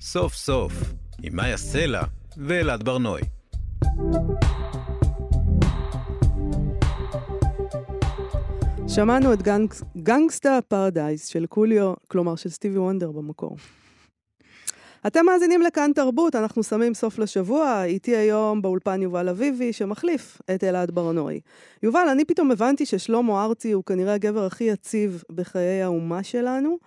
סוף סוף, עם מאיה סלע ואלעד ברנועי. שמענו את גנג... גנגסטה פרדייס של קוליו, כלומר של סטיבי וונדר במקור. אתם מאזינים לכאן תרבות, אנחנו שמים סוף לשבוע, איתי היום באולפן יובל אביבי, שמחליף את אלעד ברנועי. יובל, אני פתאום הבנתי ששלמה ארצי הוא כנראה הגבר הכי יציב בחיי האומה שלנו.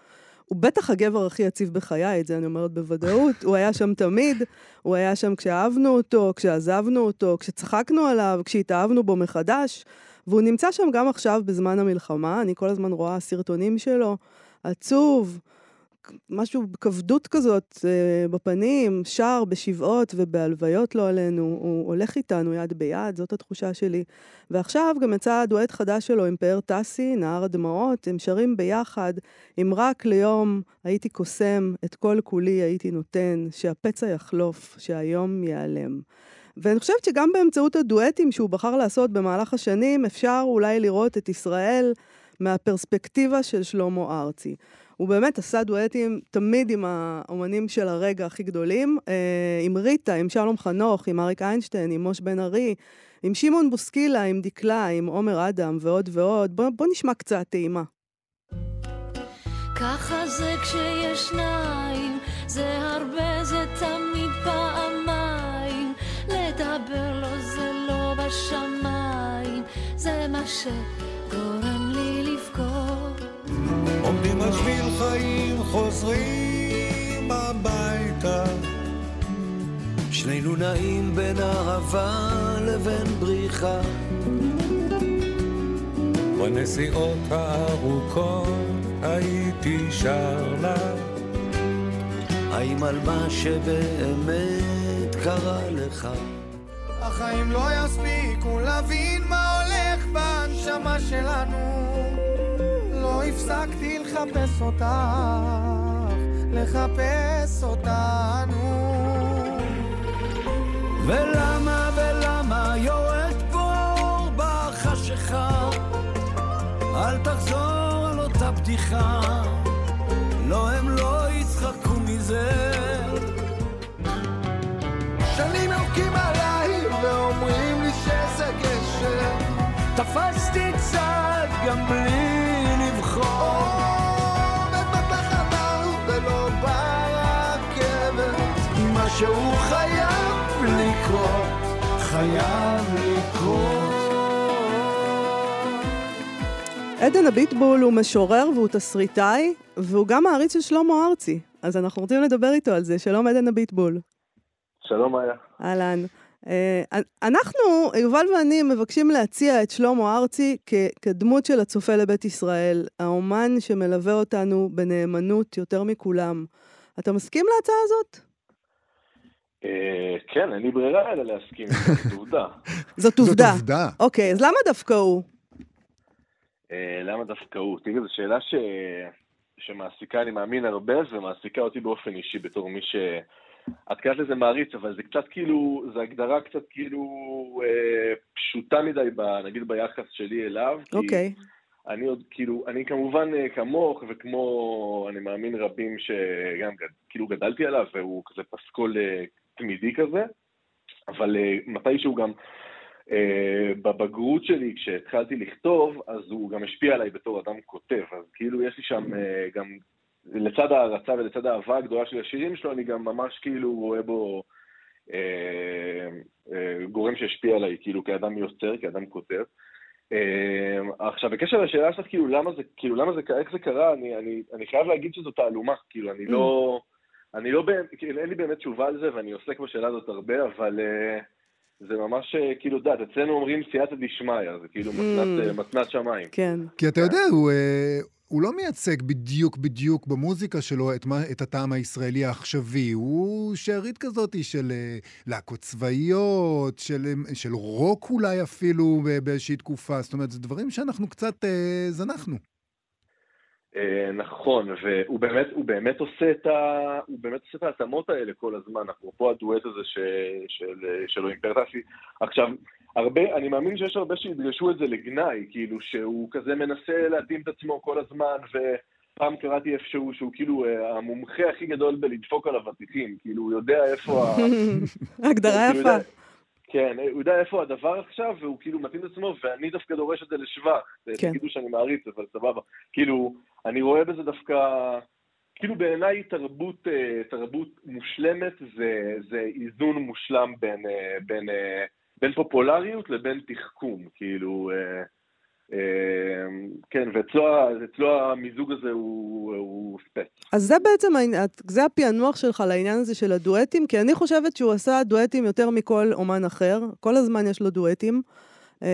הוא בטח הגבר הכי יציב בחיי, את זה אני אומרת בוודאות. הוא היה שם תמיד, הוא היה שם כשאהבנו אותו, כשעזבנו אותו, כשצחקנו עליו, כשהתאהבנו בו מחדש. והוא נמצא שם גם עכשיו בזמן המלחמה, אני כל הזמן רואה סרטונים שלו, עצוב, משהו בכבדות כזאת אה, בפנים, שר בשבעות ובהלוויות לא עלינו, הוא הולך איתנו יד ביד, זאת התחושה שלי. ועכשיו גם יצא דואט חדש שלו עם פאר טסי, נהר הדמעות, הם שרים ביחד, אם רק ליום הייתי קוסם, את כל כולי הייתי נותן, שהפצע יחלוף, שהיום ייעלם. ואני חושבת שגם באמצעות הדואטים שהוא בחר לעשות במהלך השנים, אפשר אולי לראות את ישראל מהפרספקטיבה של שלמה ארצי. הוא באמת עשה דואטים תמיד עם האומנים של הרגע הכי גדולים, אה, עם ריטה, עם שלום חנוך, עם אריק איינשטיין, עם מוש בן ארי, עם שמעון בוסקילה, עם דקלה, עם עומר אדם ועוד ועוד. בוא, בוא נשמע קצת טעימה. ככה זה כשיש שניים, זה הרבה, זה תמיד פעמיים. לדבר לו זה לא בשמיים, זה מה לבכות. עומדים על שביל חיים, חוזרים הביתה. שנינו נעים בין אהבה לבין בריחה. בנסיעות הארוכות הייתי שר לה. האם על מה שבאמת קרה לך? החיים לא יספיקו להבין מה הולך בנשמה שלנו. הפסקתי לחפש אותך, לחפש אותנו. ולמה ולמה יורד בור בחשיכה? אל תחזור על אותה בדיחה, לא הם לא יצחקו מזה. שנים יורקים עליי ואומרים לי שזה גשר, תפסתי צד גם בלי חייב לקרות. עדן הביטבול הוא משורר והוא תסריטאי, והוא גם מעריץ של שלמה ארצי. אז אנחנו רוצים לדבר איתו על זה. שלום עדן הביטבול. שלום איה. אהלן. אה, אנחנו, יובל ואני, מבקשים להציע את שלמה ארצי כ- כדמות של הצופה לבית ישראל, האומן שמלווה אותנו בנאמנות יותר מכולם. אתה מסכים להצעה הזאת? אה, כן, אין לי ברירה אלא להסכים, זאת עובדה. זאת זאת עובדה. אוקיי, אז למה דווקא הוא? אה, למה דווקא הוא? תראי, זו שאלה ש... שמעסיקה, אני מאמין, הרבה, ומעסיקה אותי באופן אישי בתור מי ש... את קראת לזה מעריץ, אבל זה קצת כאילו, זו הגדרה קצת כאילו אה, פשוטה מדי, ב, נגיד ביחס שלי אליו. אוקיי. אני עוד, כאילו, אני כמובן אה, כמוך, וכמו, אני מאמין רבים שגם כאילו גדלתי עליו, והוא כזה פסקול אה, תמידי כזה, אבל אה, מתישהו גם, אה, בבגרות שלי, כשהתחלתי לכתוב, אז הוא גם השפיע עליי בתור אדם כותב, אז כאילו יש לי שם אה, גם, לצד ההערצה ולצד האהבה הגדולה של השירים שלו, אני גם ממש כאילו רואה בו גורם שהשפיע עליי, כאילו כאדם יוצר, כאדם כותב. עכשיו, בקשר לשאלה שלך, כאילו, למה זה, כאילו, למה זה, איך זה קרה, אני, אני, אני חייב להגיד שזו תעלומה, כאילו, אני לא, אני לא, באמת- כאילו, אין לי באמת תשובה על זה, ואני עוסק בשאלה הזאת הרבה, אבל אה, זה ממש, אה, כאילו, את יודעת, אצלנו אומרים סייעתא דשמיא, זה כאילו מתנת, אה, מתנת שמיים. כן. כי אתה יודע, הוא, אה, הוא לא מייצג בדיוק בדיוק במוזיקה שלו את, מה, את הטעם הישראלי העכשווי. הוא שארית כזאת של להקות צבאיות, של, של רוק אולי אפילו ב- באיזושהי תקופה. זאת אומרת, זה דברים שאנחנו קצת אה, זנחנו. אה, נכון, והוא באמת, הוא באמת עושה את ה... הוא באמת עושה את ההתאמות האלה כל הזמן, אפרופו הדואט הזה ש... של... שלו עם פרטסי. עכשיו, הרבה, אני מאמין שיש הרבה שידרשו את זה לגנאי, כאילו שהוא כזה מנסה להתאים את עצמו כל הזמן, ו... פעם קראתי איפשהו שהוא כאילו אה, המומחה הכי גדול בלדפוק על אבטיחים, כאילו הוא יודע איפה ה... הגדרה יפה. כן, הוא יודע איפה הדבר עכשיו, והוא כאילו מתאים את עצמו, ואני דווקא דורש את זה לשבח. כן. תגידו שאני מעריץ, אבל סבבה. כאילו, אני רואה בזה דווקא... כאילו בעיניי תרבות, אה, תרבות מושלמת זה, זה איזון מושלם בין, אה, בין, אה, בין פופולריות לבין תחכום, כאילו, כן, ואצלו המיזוג הזה הוא, הוא ספץ. אז זה בעצם, זה הפענוח שלך לעניין הזה של הדואטים, כי אני חושבת שהוא עשה דואטים יותר מכל אומן אחר. כל הזמן יש לו דואטים. אמ,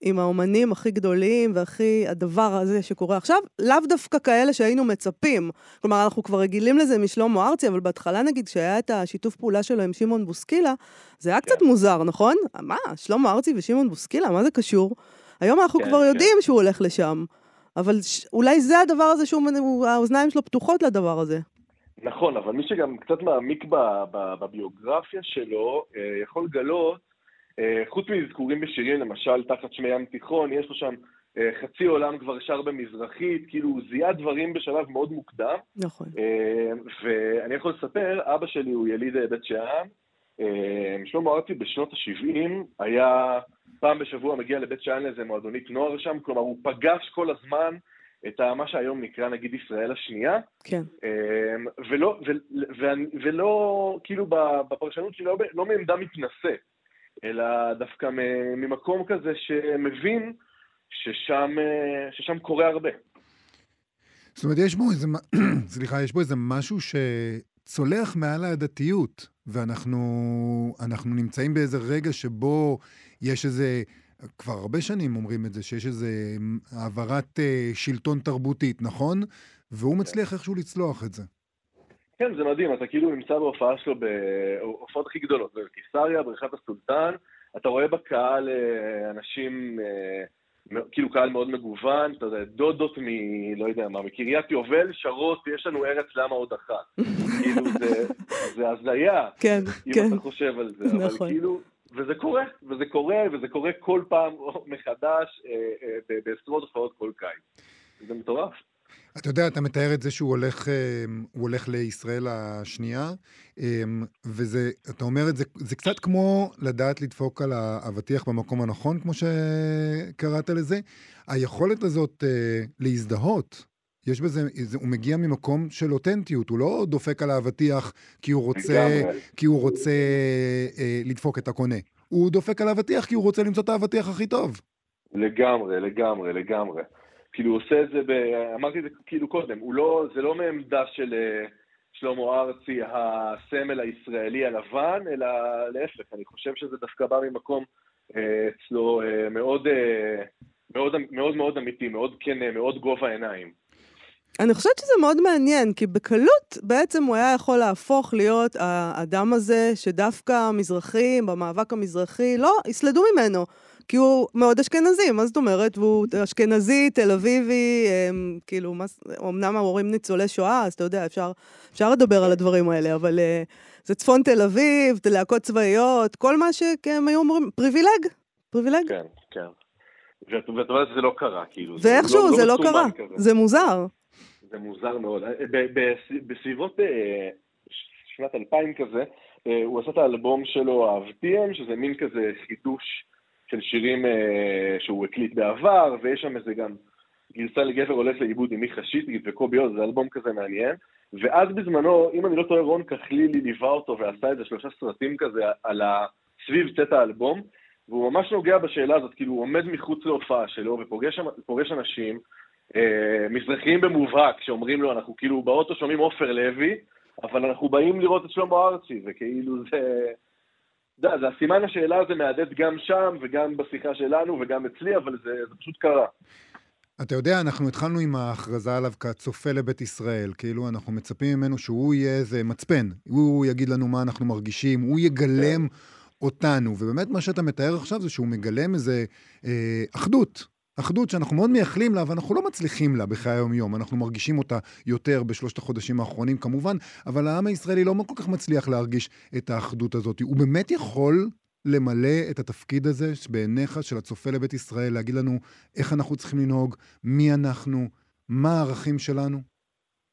עם האומנים הכי גדולים והכי הדבר הזה שקורה עכשיו, לאו דווקא כאלה שהיינו מצפים. כלומר, אנחנו כבר רגילים לזה משלמה ארצי, אבל בהתחלה נגיד, כשהיה את השיתוף פעולה שלו עם שמעון בוסקילה, זה היה קצת מוזר, נכון? מה, שלמה ארצי ושמעון בוסקילה, מה זה קשור? היום אנחנו כן, כבר כן. יודעים שהוא הולך לשם. אבל ש... אולי זה הדבר הזה שהוא, הוא- האוזניים שלו פתוחות לדבר הזה. נכון, אבל מי שגם קצת מעמיק ב- ב- בביוגרפיה שלו, אה, יכול לגלות, חוץ מאזכורים בשירים, למשל תחת שמי ים תיכון, יש לו שם אה, חצי עולם כבר שר במזרחית, כאילו הוא זיהה דברים בשלב מאוד מוקדם. נכון. אה, ואני יכול לספר, אבא שלי הוא יליד אה, בית שאן, אה, שלמה ארצי בשנות ה-70 היה פעם בשבוע מגיע לבית שאן לאיזה מועדונית נוער שם, כלומר הוא פגש כל הזמן את מה שהיום נקרא נגיד ישראל השנייה, כן. ולא, ו, ואני- ולא, כאילו בפרשנות שלי, לא, לא מעמדה מתנשא, אלא דווקא ממקום כזה שמבין ששם, אה, ששם קורה הרבה. זאת אומרת, יש בו איזה, סליחה, יש בו איזה משהו שצולח מעל הדתיות, ואנחנו אנחנו נמצאים באיזה רגע שבו יש איזה, כבר הרבה שנים אומרים את זה, שיש איזה העברת אה, שלטון תרבותית, נכון? והוא מצליח איכשהו לצלוח את זה. כן, זה מדהים, אתה כאילו נמצא בהופעה שלו, בהופעות הכי גדולות, בקיסריה, בריכת הסולטן, אתה רואה בקהל אה, אנשים, אה, כאילו קהל מאוד מגוון, אתה יודע, דודות מ... לא יודע מה, מקריית יובל, שרות, יש לנו ארץ למה עוד אחת. כאילו זה, זה הזיה, כן, אם כן. אתה חושב על זה, אבל נכון. כאילו, וזה קורה, וזה קורה, וזה קורה כל פעם מחדש, אה, אה, בעשרות הופעות כל קיץ. זה מטורף. אתה יודע, אתה מתאר את זה שהוא הולך, אה, הוא הולך לישראל השנייה, אה, וזה, אתה אומר את זה, זה קצת כמו לדעת לדפוק על האבטיח במקום הנכון, כמו שקראת לזה. היכולת הזאת אה, להזדהות, יש בזה, זה, הוא מגיע ממקום של אותנטיות, הוא לא דופק על האבטיח כי הוא רוצה. כי הוא רוצה אה, לדפוק את הקונה. הוא דופק על האבטיח כי הוא רוצה למצוא את האבטיח הכי טוב. לגמרי, לגמרי, לגמרי. כאילו הוא עושה את זה, ב... אמרתי את זה כאילו קודם, לא, זה לא מעמדה של אה, שלמה ארצי, הסמל הישראלי הלבן, אלא להפך, אני חושב שזה דווקא בא ממקום אה, אצלו אה, מאוד, מאוד, מאוד מאוד אמיתי, מאוד כן, מאוד גובה העיניים. אני חושבת שזה מאוד מעניין, כי בקלות בעצם הוא היה יכול להפוך להיות האדם הזה שדווקא המזרחים, במאבק המזרחי, לא, יסלדו ממנו. כי הוא מאוד אשכנזי, מה זאת אומרת? והוא אשכנזי, תל אביבי, הם, כאילו, מה, אמנם ההורים ניצולי שואה, אז אתה יודע, אפשר, אפשר לדבר על הדברים האלה, אבל uh, זה צפון תל אביב, להקות צבאיות, כל מה שהם היו אומרים, פריבילג, פריבילג. כן, כן. ואת אומרת שזה לא קרה, כאילו. זה ואיכשהו זה לא מסומן קרה, כזה. זה מוזר. זה מוזר מאוד. ב- ב- בסביבות אה, שנת 2000 כזה, אה, הוא עשה את האלבום שלו, אהבתיהם, שזה מין כזה חידוש של שירים אה, שהוא הקליט בעבר, ויש שם איזה גם גרסה לגבר הולך לאיבוד עם מיכה שטרית וקובי עוז, זה אלבום כזה מעניין. ואז בזמנו, אם אני לא טועה, רון כחלילי ליווה אותו ועשה איזה שלושה סרטים כזה על ה... סביב צאת האלבום, והוא ממש נוגע בשאלה הזאת, כאילו הוא עומד מחוץ להופעה שלו ופוגש אנשים, אה, מזרחיים במובהק, שאומרים לו, אנחנו כאילו באוטו שומעים עופר לוי, אבל אנחנו באים לראות את שלמה ארצי, וכאילו זה... אתה יודע, זה הסימן השאלה הזה מהדהד גם שם, וגם בשיחה שלנו, וגם אצלי, אבל זה, זה פשוט קרה. אתה יודע, אנחנו התחלנו עם ההכרזה עליו כצופה לבית ישראל. כאילו, אנחנו מצפים ממנו שהוא יהיה איזה מצפן. הוא יגיד לנו מה אנחנו מרגישים, הוא יגלם אותנו. ובאמת, מה שאתה מתאר עכשיו זה שהוא מגלם איזה אה, אחדות. אחדות שאנחנו מאוד מייחלים לה, אבל אנחנו לא מצליחים לה בחיי היום-יום. אנחנו מרגישים אותה יותר בשלושת החודשים האחרונים, כמובן, אבל העם הישראלי לא כל כך מצליח להרגיש את האחדות הזאת. הוא באמת יכול למלא את התפקיד הזה בעיניך של הצופה לבית ישראל, להגיד לנו איך אנחנו צריכים לנהוג, מי אנחנו, מה הערכים שלנו?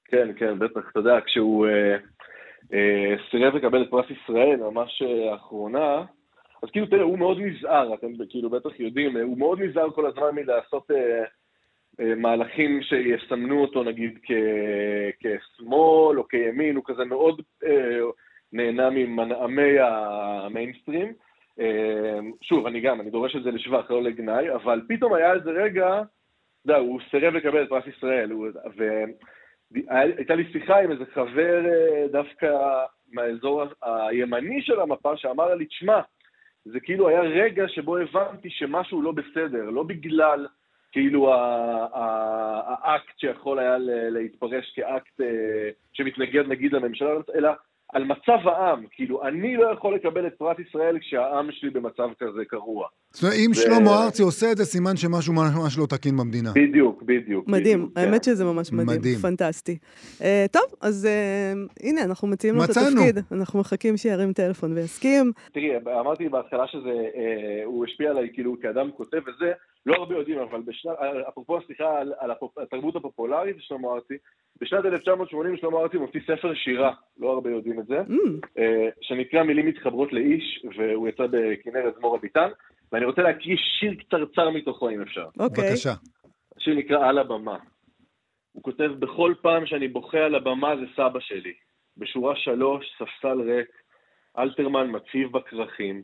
כן, כן, בטח, אתה יודע, כשהוא אה, אה, סירב לקבל את פרס ישראל, ממש אה, האחרונה, אז כאילו, תראה, הוא מאוד נזהר, אתם כאילו בטח יודעים, אה, הוא מאוד נזהר כל הזמן מלעשות אה, אה, מהלכים שיסמנו אותו, נגיד, כ- כשמאל או כימין, הוא כזה מאוד אה, נהנה ממנעמי המיינסטרים. אה, שוב, אני גם, אני דורש את זה לשבח, לא לגנאי, אבל פתאום היה איזה רגע, אתה יודע, הוא סירב לקבל את פרס ישראל, הוא- והייתה לי שיחה עם איזה חבר אה, דווקא מהאזור הימני של המפה, שאמר לי, תשמע, זה כאילו היה רגע שבו הבנתי שמשהו לא בסדר, לא בגלל כאילו האקט שיכול היה להתפרש כאקט אה, שמתנגד נגיד לממשלה, אלא על מצב העם, כאילו אני לא יכול לקבל את פרס ישראל כשהעם שלי במצב כזה גרוע. זאת אומרת, אם שלמה ארצי עושה את זה, סימן שמשהו ממש לא תקין במדינה. בדיוק, בדיוק. מדהים, בדיוק, האמת כן. שזה ממש מדהים, מדהים. פנטסטי. אה, טוב, אז אה, הנה, אנחנו מציעים לו את. התפקיד. אנחנו מחכים שירים טלפון ויסכים. תראי, אמרתי בהתחלה שזה, אה, הוא השפיע עליי כאילו כאדם כותב וזה, לא הרבה יודעים, אבל בשנת, אפרופו השיחה על, על התרבות הפופולרית של שלמה ארצי, בשנת 1980 שלמה ארצי מוציא ספר שירה, לא הרבה יודעים את זה, Mm, אה, שנקרא מילים מתחברות לאיש, והוא יצא בכנרת זמור אביטן, ואני רוצה להקריא שיר קצרצר מתוכו אם אפשר. אוקיי. בבקשה. השיר נקרא על הבמה. הוא כותב, בכל פעם שאני בוכה על הבמה זה סבא שלי. בשורה שלוש, ספסל ריק, אלתרמן מציב בכרכים,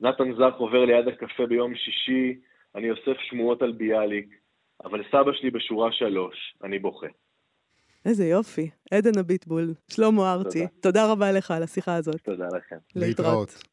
נתן זך עובר ליד הקפה ביום שישי, אני אוסף שמועות על ביאליק, אבל סבא שלי בשורה שלוש, אני בוכה. איזה יופי. עדן אביטבול, שלמה ארצי, תודה. תודה רבה לך על השיחה הזאת. תודה לכם. להתראות.